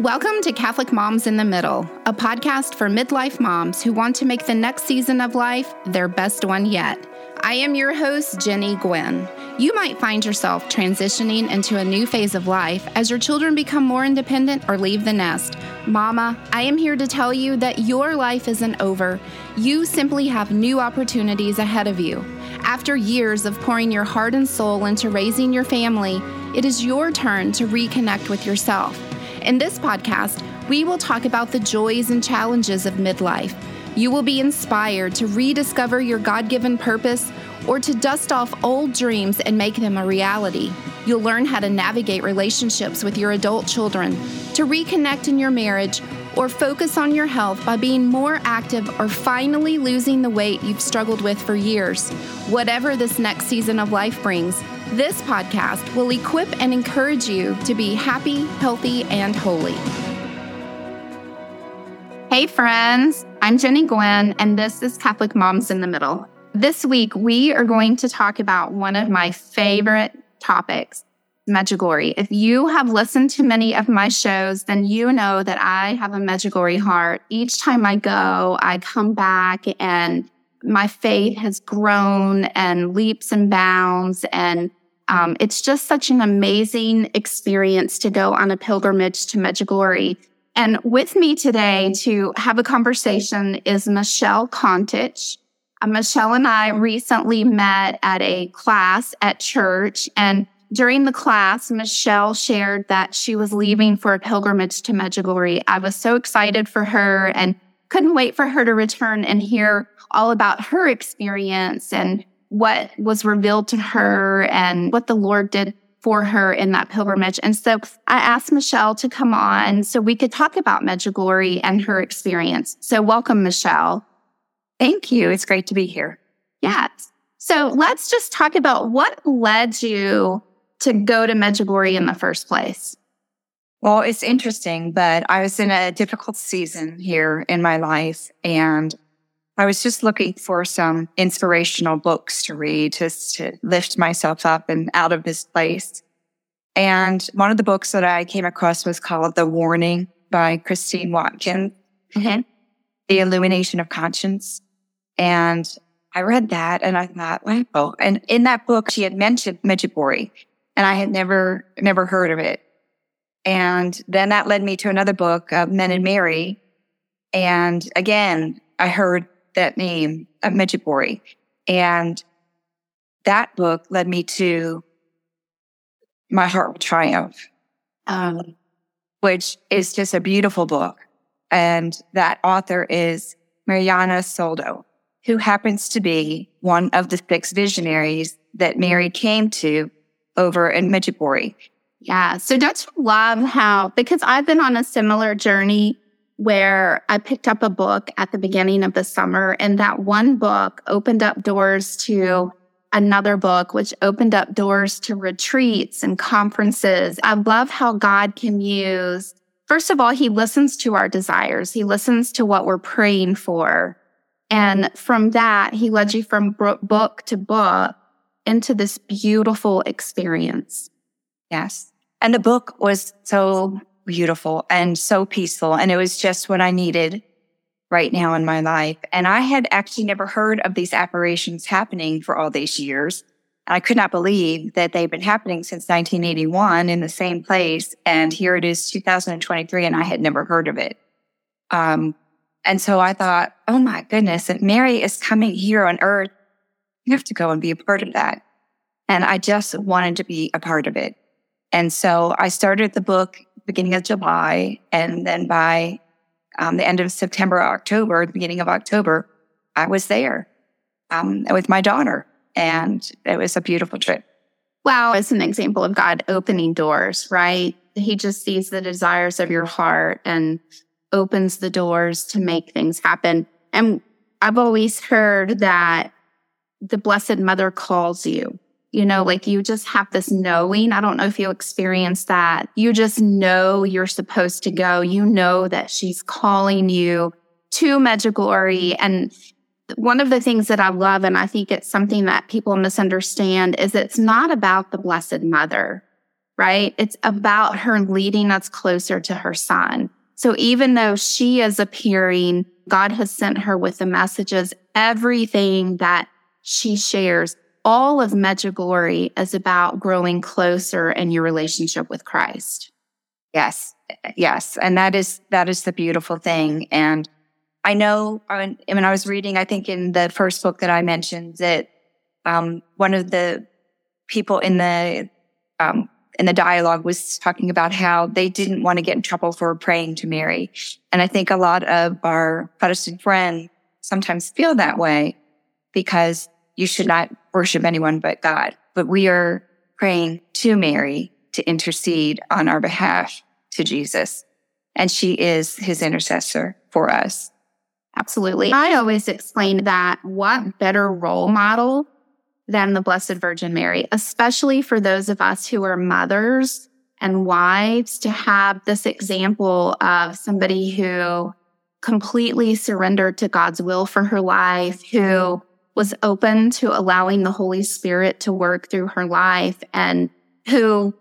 Welcome to Catholic Moms in the Middle, a podcast for midlife moms who want to make the next season of life their best one yet. I am your host, Jennie Gwynn. You might find yourself transitioning into a new phase of life as your children become more independent or leave the nest. Mama, I am here to tell you that your life isn't over. You simply have new opportunities ahead of you. After years of pouring your heart and soul into raising your family, it is your turn to reconnect with yourself. In this podcast, we will talk about the joys and challenges of midlife. You will be inspired to rediscover your God given purpose or to dust off old dreams and make them a reality. You'll learn how to navigate relationships with your adult children, to reconnect in your marriage, or focus on your health by being more active or finally losing the weight you've struggled with for years. Whatever this next season of life brings, this podcast will equip and encourage you to be happy, healthy, and holy. Hey, friends, I'm Jennie Gwynn, and this is Catholic Moms in the Middle. This week, we are going to talk about one of my favorite topics Medjugorje. If you have listened to many of my shows, then you know that I have a Medjugorje heart. Each time I go, I come back and my faith has grown and leaps and bounds. And um, it's just such an amazing experience to go on a pilgrimage to Medjugorje. And with me today to have a conversation is Michelle Contich. Uh, Michelle and I recently met at a class at church and during the class, Michelle shared that she was leaving for a pilgrimage to Medjugorje. I was so excited for her and couldn't wait for her to return and hear all about her experience and what was revealed to her and what the Lord did for her in that pilgrimage. And so I asked Michelle to come on so we could talk about Medjugorje and her experience. So welcome, Michelle. Thank you. It's great to be here. Yes. So let's just talk about what led you to go to Medjugorje in the first place? Well, it's interesting, but I was in a difficult season here in my life and I was just looking for some inspirational books to read just to lift myself up and out of this place. And one of the books that I came across was called The Warning by Christine Watkins, mm-hmm. The Illumination of Conscience. And I read that and I thought, wow. And in that book, she had mentioned Medjugorje and I had never, never heard of it. And then that led me to another book, uh, Men and Mary. And again, I heard that name of Medjugorje. And that book led me to My Heart Will Triumph, um, which is just a beautiful book. And that author is Mirjana Soldo, who happens to be one of the six visionaries that Mary came to over in Medjugorje. Yeah. So don't you love how, because I've been on a similar journey where I picked up a book at the beginning of the summer and that one book opened up doors to another book, which opened up doors to retreats and conferences. I love how God can use, first of all, he listens to our desires. He listens to what we're praying for. And from that, he led you from book to book into this beautiful experience. Yes. And the book was so beautiful and so peaceful. And it was just what I needed right now in my life. And I had actually never heard of these apparitions happening for all these years. I could not believe that they've been happening since 1981 in the same place. And here it is 2023 and I had never heard of it. Um, and so I thought, oh my goodness, if Mary is coming here on earth you have to go and be a part of that. And I just wanted to be a part of it. And so I started the book beginning of July. And then by um, the end of September, October, the beginning of October, I was there um, with my daughter. And it was a beautiful trip. Wow. It's an example of God opening doors, right? He just sees the desires of your heart and opens the doors to make things happen. And I've always heard that the Blessed Mother calls you. You know, like you just have this knowing. I don't know if you experience that. You just know you're supposed to go. You know that she's calling you to Medjugorje. And one of the things that I love, and I think it's something that people misunderstand, is it's not about the Blessed Mother. right? It's about her leading us closer to her son. So even though she is appearing, God has sent her with the messages, everything that she shares, all of Medjugorje is about growing closer in your relationship with Christ. Yes. Yes. And that is, that is the beautiful thing. And I know when, when I was reading, I think in the first book that I mentioned that, um, one of the people in the, um, in the dialogue was talking about how they didn't want to get in trouble for praying to Mary. And I think a lot of our Protestant friends sometimes feel that way because you should not worship anyone but God. But we are praying to Mary to intercede on our behalf to Jesus. And she is his intercessor for us. Absolutely. I always explain that what better role model than the Blessed Virgin Mary, especially for those of us who are mothers and wives to have this example of somebody who completely surrendered to God's will for her life, who was open to allowing the Holy Spirit to work through her life and who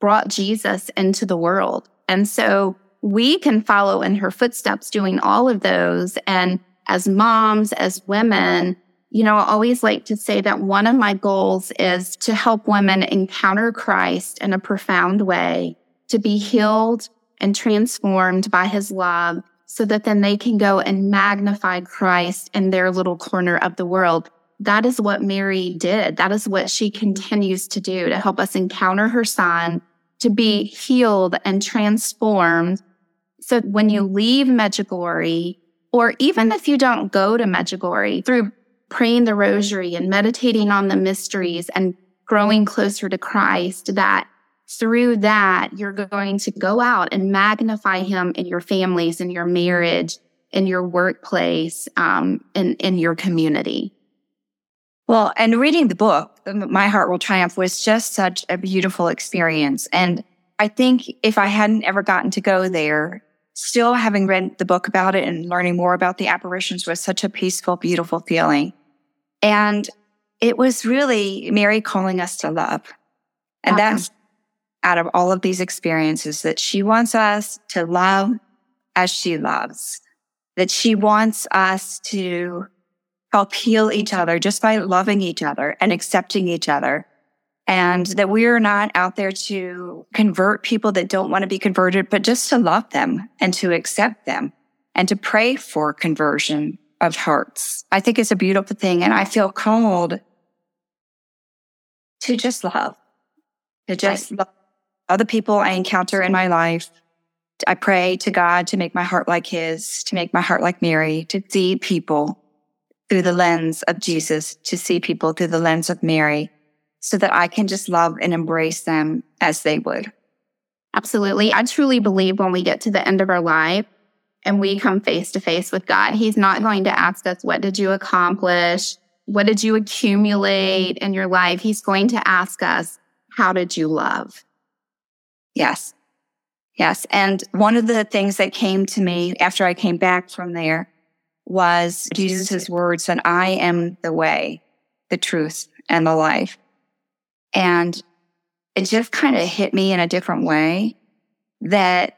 brought Jesus into the world. And so we can follow in her footsteps doing all of those. And as moms, as women, you know, I always like to say that one of my goals is to help women encounter Christ in a profound way, to be healed and transformed by his love so that then they can go and magnify Christ in their little corner of the world. That is what Mary did. That is what she continues to do to help us encounter her son, to be healed and transformed. So when you leave Medjugorje, or even if you don't go to Medjugorje, through praying the rosary and meditating on the mysteries and growing closer to Christ, that through that, you're going to go out and magnify him in your families, in your marriage, in your workplace, um, in, in your community. Well, and reading the book, My Heart Will Triumph, was just such a beautiful experience. And I think if I hadn't ever gotten to go there, still having read the book about it and learning more about the apparitions was such a peaceful, beautiful feeling. And it was really Mary calling us to love. And that's out of all of these experiences that she wants us to love as she loves, that she wants us to help heal each other just by loving each other and accepting each other. And that we are not out there to convert people that don't want to be converted, but just to love them and to accept them and to pray for conversion of hearts. I think it's a beautiful thing. And I feel called to just love, to just love other people I encounter in my life. I pray to God to make my heart like his, to make my heart like Mary, to see people through the lens of Jesus, to see people through the lens of Mary, so that I can just love and embrace them as they would. Absolutely. I truly believe when we get to the end of our life, and we come face to face with God, He's not going to ask us, What did you accomplish? What did you accumulate in your life? He's going to ask us, How did you love? Yes. Yes. And one of the things that came to me after I came back from there was Jesus' words that I am the way, the truth, and the life. And it just kind of hit me in a different way that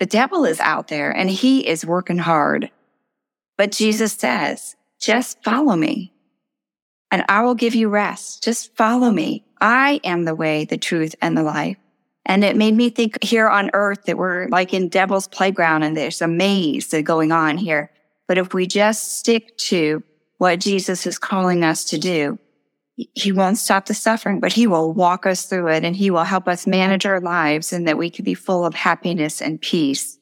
the devil is out there and he is working hard. But Jesus says, just follow me and I will give you rest. Just follow me. I am the way, the truth, and the life. And it made me think here on earth that we're like in devil's playground and there's a maze going on here. But if we just stick to what Jesus is calling us to do, he won't stop the suffering, but he will walk us through it and he will help us manage our lives and that we can be full of happiness and peace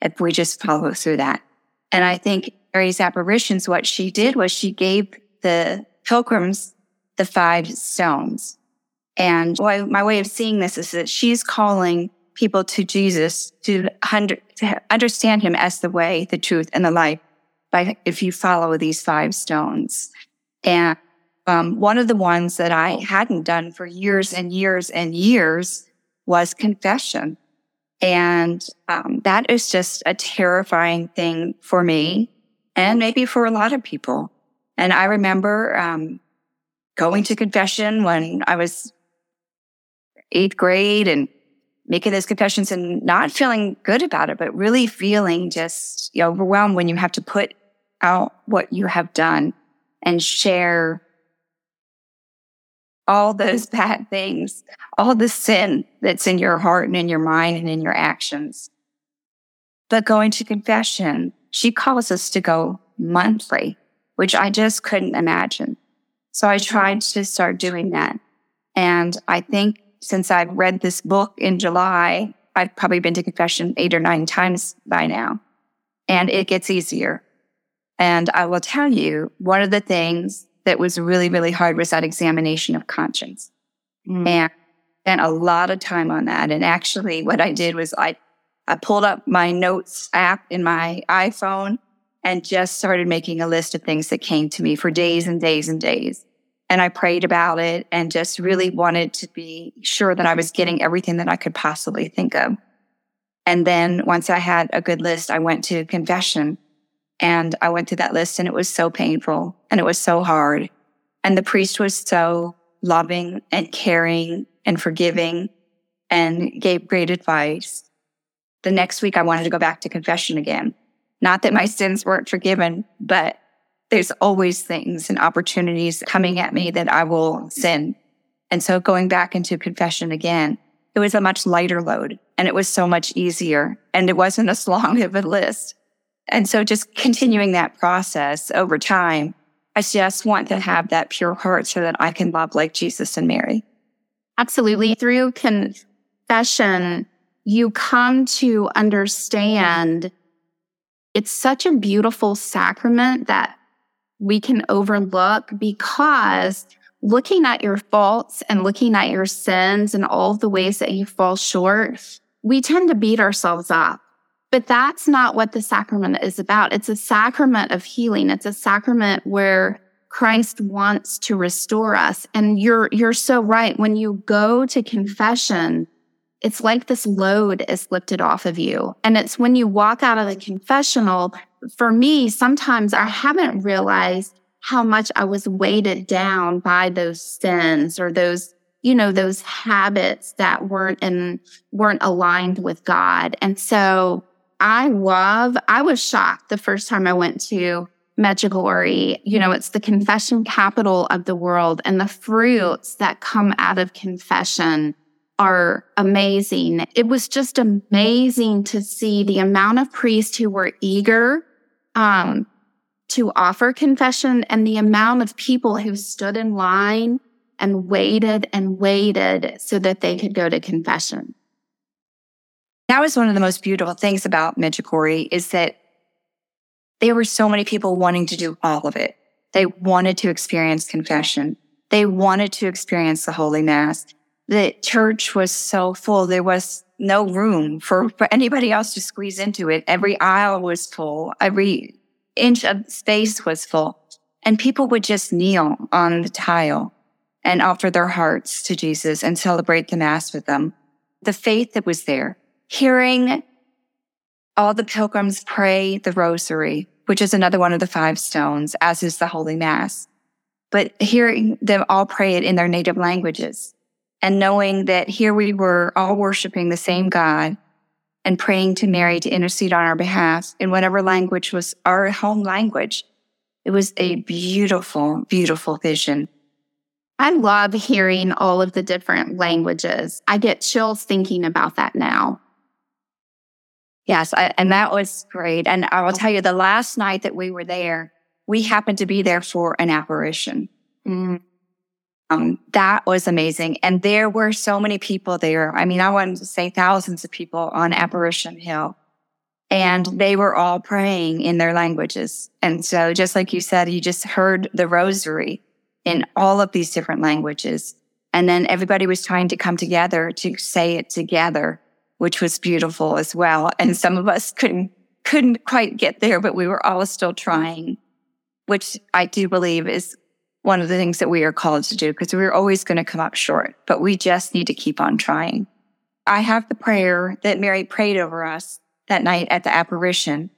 if we just follow through that. And I think Mary's apparitions, what she did was she gave the pilgrims the five stones. And my way of seeing this is that she's calling people to Jesus to, under, to understand him as the way, the truth, and the life by if you follow these five stones. And um, one of the ones that I hadn't done for years and years and years was confession. And um, that is just a terrifying thing for me and maybe for a lot of people. And I remember um, going to confession when I was eighth grade and making those confessions and not feeling good about it, but really feeling just overwhelmed when you have to put out what you have done and share all those bad things, all the sin that's in your heart and in your mind and in your actions. But going to confession, she calls us to go monthly, which I just couldn't imagine. So I tried to start doing that. And I think since I've read this book in July, I've probably been to confession eight or nine times by now. And it gets easier. And I will tell you, one of the things that was really, really hard was that examination of conscience. Mm. And spent a lot of time on that. And actually what I did was I, I pulled up my notes app in my iPhone and just started making a list of things that came to me for days and days and days. And I prayed about it and just really mm-hmm. wanted to be sure that I was getting everything that I could possibly think of. And then once I had a good list, I went to confession and I went through that list and it was so painful and it was so hard. And the priest was so loving and caring and forgiving and gave great advice. The next week I wanted to go back to confession again. Not that my sins weren't forgiven, but there's always things and opportunities coming at me that I will sin. And so going back into confession again, it was a much lighter load and it was so much easier and it wasn't as long of a list. And so just continuing that process over time, I just want to have that pure heart so that I can love like Jesus and Mary. Absolutely. Through confession, you come to understand it's such a beautiful sacrament that we can overlook because looking at your faults and looking at your sins and all the ways that you fall short, we tend to beat ourselves up. But that's not what the sacrament is about. It's a sacrament of healing. It's a sacrament where Christ wants to restore us. And you're, you're so right. When you go to confession, it's like this load is lifted off of you. And it's when you walk out of the confessional, for me, sometimes I haven't realized how much I was weighted down by those sins or those, you know, those habits that weren't in, weren't aligned with God. And so I love, I was shocked the first time I went to Medjugorje. You know, it's the confession capital of the world and the fruits that come out of confession are amazing. It was just amazing to see the amount of priests who were eager um, to offer confession and the amount of people who stood in line and waited and waited so that they could go to confession. That was one of the most beautiful things about Medjugorje is that there were so many people wanting to do all of it. They wanted to experience confession. They wanted to experience the Holy Mass the church was so full. There was no room for, for anybody else to squeeze into it. Every aisle was full. Every inch of space was full. And people would just kneel on the tile and offer their hearts to Jesus and celebrate the mass with them. The faith that was there, hearing all the pilgrims pray the rosary, which is another one of the five stones, as is the Holy Mass, but hearing them all pray it in their native languages and knowing that here we were all worshiping the same God and praying to Mary to intercede on our behalf in whatever language was our home language. It was a beautiful, beautiful vision. I love hearing all of the different languages. I get chills thinking about that now. Yes, I, and that was great. And I will tell you, the last night that we were there, we happened to be there for an apparition. Mm. Um, that was amazing. And there were so many people there. I mean, I wanted to say thousands of people on Apparition Hill. And they were all praying in their languages. And so, just like you said, you just heard the rosary in all of these different languages. And then everybody was trying to come together to say it together, which was beautiful as well. And some of us couldn't, couldn't quite get there, but we were all still trying, which I do believe is one of the things that we are called to do because we're always going to come up short, but we just need to keep on trying. I have the prayer that Mary prayed over us that night at the apparition,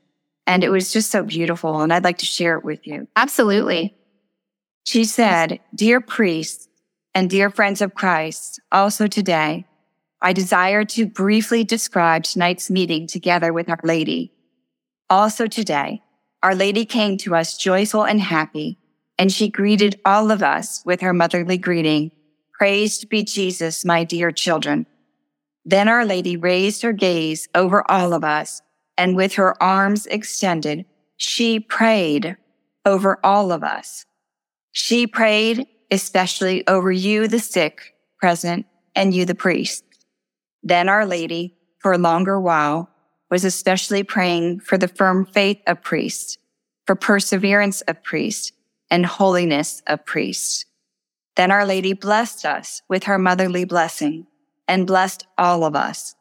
and it was just so beautiful. And I'd like to share it with you. Absolutely. She said, Dear priests And dear friends of Christ, also today, I desire to briefly describe tonight's meeting together with Our Lady. Also today, Our Lady came to us joyful and happy, and she greeted all of us with her motherly greeting. Praised be Jesus, my dear children. Then Our Lady raised her gaze over all of us, and with her arms extended, she prayed over all of us. She prayed especially over you, the sick, present, and you, the priest. Then Our Lady, for a longer while, was especially praying for the firm faith of priests, for perseverance of priests, and holiness of priests. Then Our Lady blessed us with her motherly blessing and blessed all of us.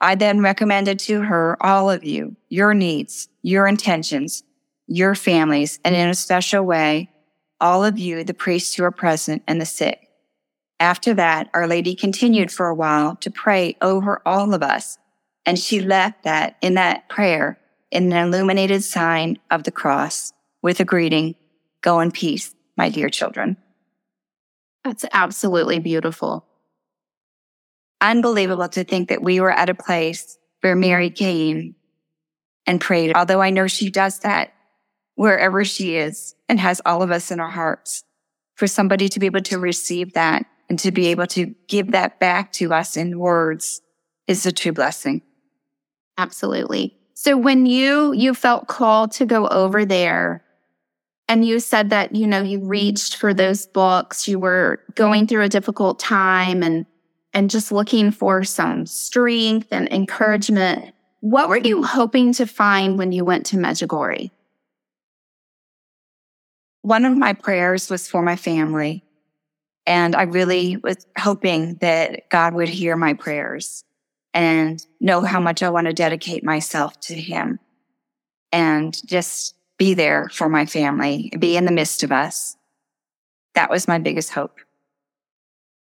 I then recommended to her all of you, your needs, your intentions, your families, and in a special way, all of you, the priests who are present and the sick. After that, Our Lady continued for a while to pray over all of us. And she left that in that prayer in an illuminated sign of the cross with a greeting, go in peace, my dear children. That's absolutely beautiful. Unbelievable to think that we were at a place where Mary came and prayed. Although I know she does that wherever she is and has all of us in our hearts. For somebody to be able to receive that and to be able to give that back to us in words is a true blessing. Absolutely. So when you you felt called to go over there and you said that you know you mm-hmm. reached for those books, you were going through a difficult time and and just looking for some strength and encouragement. Mm-hmm. What were you mm-hmm. hoping to find when you went to Medjugorje? one of my prayers was for my family. And I really was hoping that God would hear my prayers and know how much I want to dedicate myself to Him and just be there for my family, be in the midst of us. That was my biggest hope.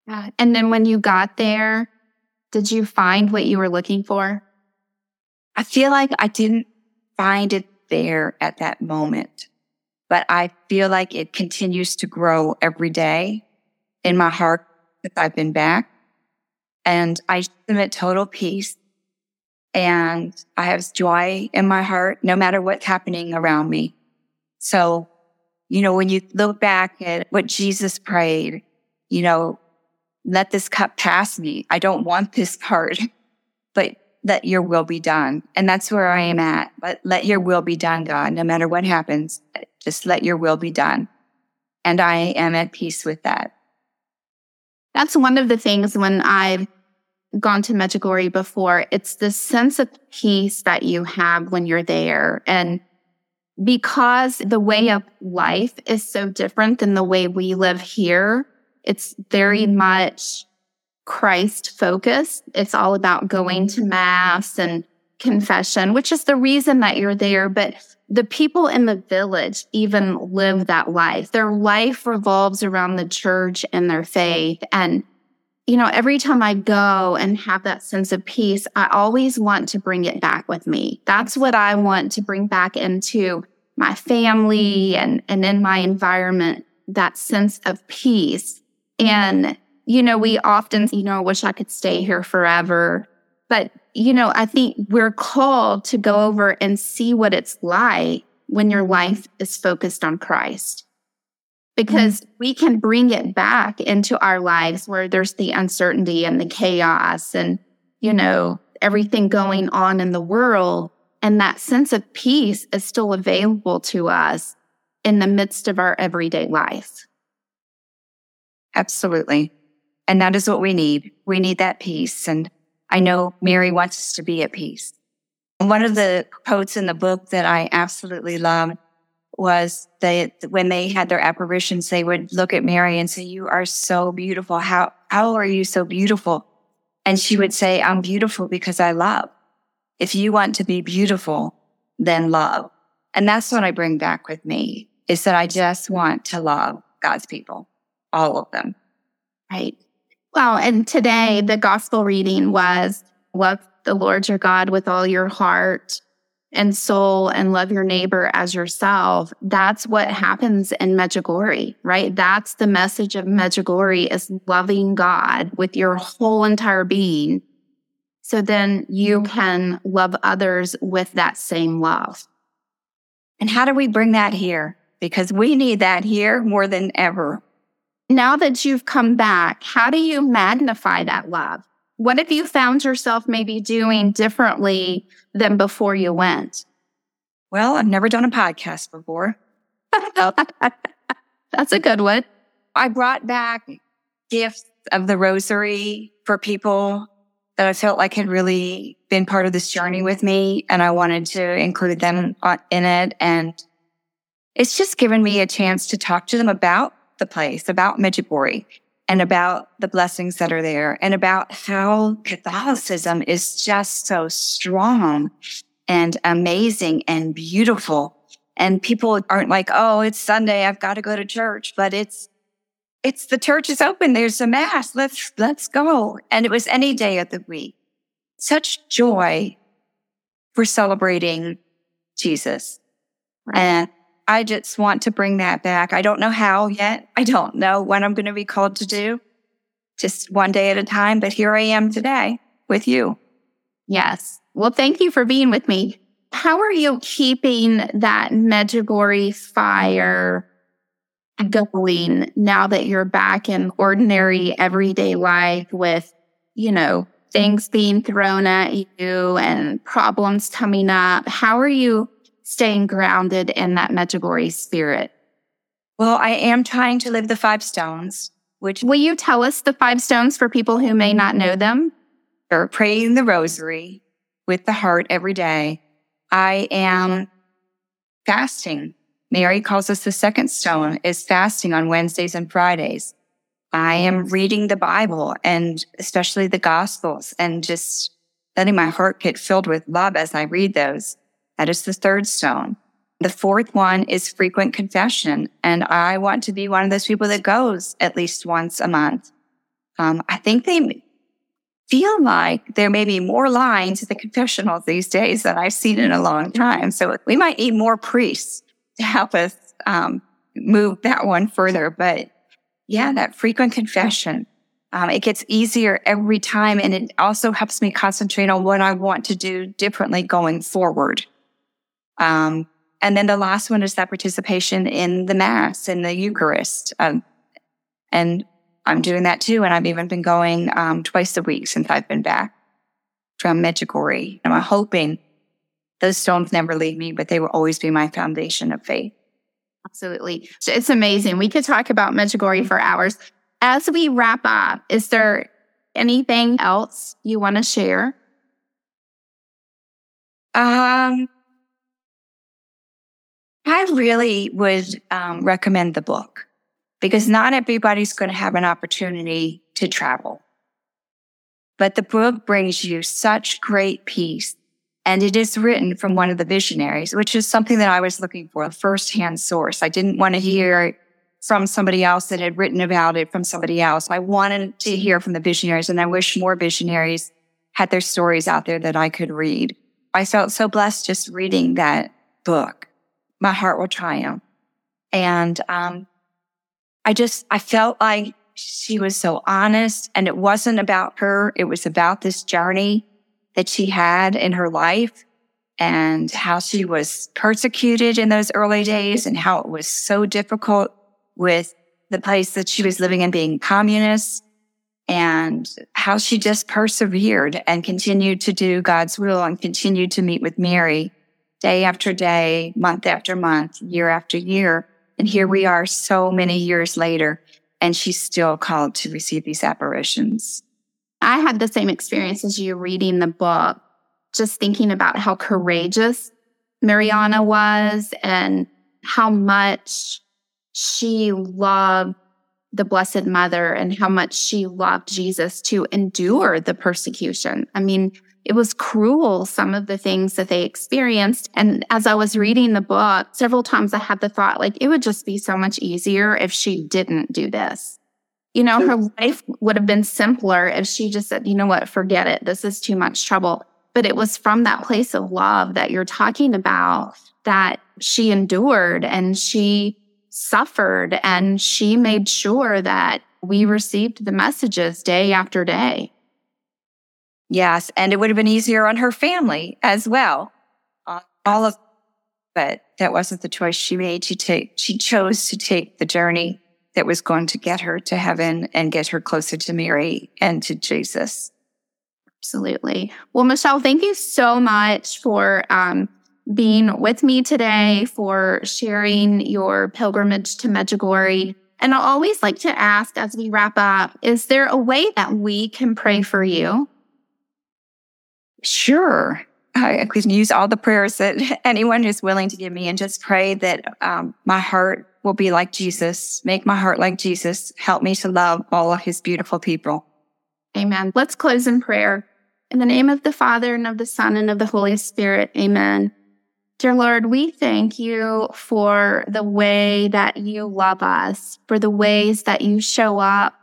Yeah. And then when you got there, did you find what you were looking for? I feel like I didn't find it there at that moment but I feel like it continues to grow every day in my heart that I've been back. And I submit total peace and I have joy in my heart no matter what's happening around me. So, you know, when you look back at what Jesus prayed, you know, let this cup pass me. I don't want this part, but let your will be done. And that's where I am at. But let your will be done, God, no matter what happens. Just let your will be done. And I am at peace with that. That's one of the things when I've gone to Medjugorje before, it's the sense of peace that you have when you're there. And because the way of life is so different than the way we live here, it's very mm-hmm. much Christ focused. It's all about going to mm-hmm. mass and confession, which is the reason that you're there. But the people in the village even live that life. Their life revolves around the church and their faith. And, you know, every time I go and have that sense of peace, I always want to bring it back with me. That's what I want to bring back into my family and, and in my environment, that sense of peace. And you know, we often, you know, wish I could stay here forever. But, you know, I think we're called to go over and see what it's like when your life is focused on Christ. Because mm-hmm. we can bring it back into our lives where there's the uncertainty and the chaos and, you know, everything going on in the world. And that sense of peace is still available to us in the midst of our everyday life. Absolutely. And that is what we need. We need that peace. And I know Mary wants us to be at peace. One of the quotes in the book that I absolutely loved was that when they had their apparitions, they would look at Mary and say, you are so beautiful. How, how are you so beautiful? And she would say, I'm beautiful because I love. If you want to be beautiful, then love. And that's what I bring back with me is that I just want to love God's people, all of them. Right. Well, and today the gospel reading was love the Lord your God with all your heart and soul and love your neighbor as yourself, that's what happens in Medjugorje, right? That's the message of Medjugorje is loving God with your whole entire being. So then you can love others with that same love. And how do we bring that here? Because we need that here more than ever. Now that you've come back, how do you magnify that love? What have you found yourself maybe doing differently than before you went? Well, I've never done a podcast before. That's a good one. I brought back gifts of the rosary for people that I felt like had really been part of this journey with me. And I wanted to include them in it. And it's just given me a chance to talk to them about the place, about Medjugorje and about the blessings that are there and about how Catholicism is just so strong and amazing and beautiful. And people aren't like, oh, it's Sunday. I've got to go to church, but it's, it's the church is open. There's a mass. Let's, let's go. And it was any day of the week. Such joy for celebrating Jesus. And I just want to bring that back. I don't know how yet. I don't know when I'm going to be called to do just one day at a time, but here I am today with you. Yes. Well, thank you for being with me. How are you keeping that Medjugorje fire going now that you're back in ordinary everyday life with, you know, things being thrown at you and problems coming up? How are you staying grounded in that Medjugorje spirit? Well, I am trying to live the five stones, which. Will you tell us the five stones for people who may not know them? Or praying the rosary with the heart every day. I am fasting. Mary calls us the second stone is fasting on Wednesdays and Fridays. I am reading the Bible and especially the Gospels and just letting my heart get filled with love as I read those. That is the third stone. The fourth one is frequent confession. And I want to be one of those people that goes at least once a month. Um, I think they feel like there may be more lines at the confessional these days than I've seen in a long time. So we might need more priests to help us um, move that one further. But yeah, that frequent confession. Um, it gets easier every time. And it also helps me concentrate on what I want to do differently going forward. Um, and then the last one is that participation in the Mass, and the Eucharist. Um, and I'm doing that too. And I've even been going um, twice a week since I've been back from Medjugorje. And I'm hoping those stones never leave me, but they will always be my foundation of faith. Absolutely. So It's amazing. We could talk about Medjugorje for hours. As we wrap up, is there anything else you want to share? Um, I really would um, recommend the book because not everybody's going to have an opportunity to travel. But the book brings you such great peace. And it is written from one of the visionaries, which is something that I was looking for, a firsthand source. I didn't want to hear from somebody else that had written about it from somebody else. I wanted to hear from the visionaries, and I wish more visionaries had their stories out there that I could read. I felt so blessed just reading that book my heart will triumph. And, um, I just, I felt like she was so honest and it wasn't about her. It was about this journey that she had in her life and how she was persecuted in those early days and how it was so difficult with the place that she was living in being communist and how she just persevered and continued to do God's will and continued to meet with Mary day after day, month after month, year after year. And here we are so many years later, and she's still called to receive these apparitions. I had the same experience as you reading the book, just thinking about how courageous Mirjana was and how much she loved the Blessed Mother and how much she loved Jesus to endure the persecution. I mean, it was cruel, some of the things that they experienced. And as I was reading the book, several times I had the thought, like, it would just be so much easier if she didn't do this. You know, her life would have been simpler if she just said, you know what, forget it. This is too much trouble. but it was from that place of love that you're talking about that she endured and she suffered and she made sure that we received the messages day after day. Yes. And it would have been easier on her family as well. All of, but that wasn't the choice she made. She take, she chose to take the journey that was going to get her to heaven and get her closer to Mary and to Jesus. Absolutely. Well, Michelle, thank you so much for um, being with me today, for sharing your pilgrimage to Medjugorje. And I always like to ask as we wrap up, is there a way that we can pray for you? Sure. I can use all the prayers that anyone is willing to give me and just pray that um, my heart will be like Jesus, make my heart like Jesus, help me to love all of his beautiful people. Amen. Let's close in prayer. In the name of the Father and of the Son and of the Holy Spirit. Amen. Dear Lord, we thank you for the way that you love us, for the ways that you show up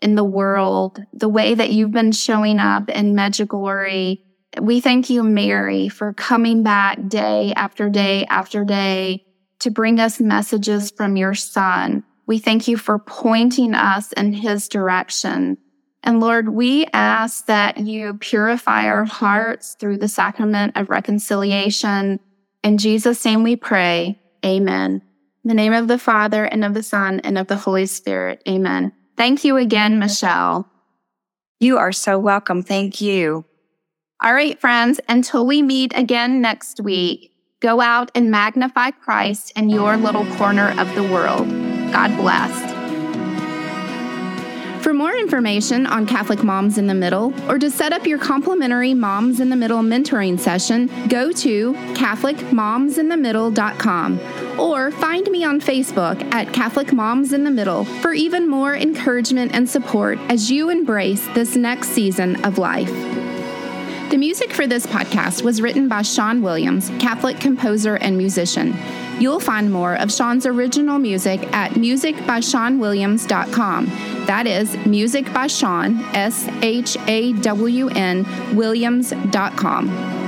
in the world, the way that you've been showing up in Medjugorje. We thank you, Mary, for coming back day after day after day to bring us messages from your son. We thank you for pointing us in his direction. And Lord, we ask that you purify our hearts through the sacrament of reconciliation in Jesus' name we pray. Amen. In the name of the Father and of the Son and of the Holy Spirit. Amen. Thank you again, Michelle. You are so welcome. Thank you. All right, friends, until we meet again next week, go out and magnify Christ in your little corner of the world. God bless. For more information on Catholic Moms in the Middle or to set up your complimentary Moms in the Middle mentoring session, go to CatholicMomsInTheMiddle.com or find me on Facebook at Catholic Moms in the Middle for even more encouragement and support as you embrace this next season of life. The music for this podcast was written by Shawn Williams, Catholic composer and musician. You'll find more of Shawn's original music at musicbyshawnwilliams.com. That is music by Shawn, S H A W N, Williams.com.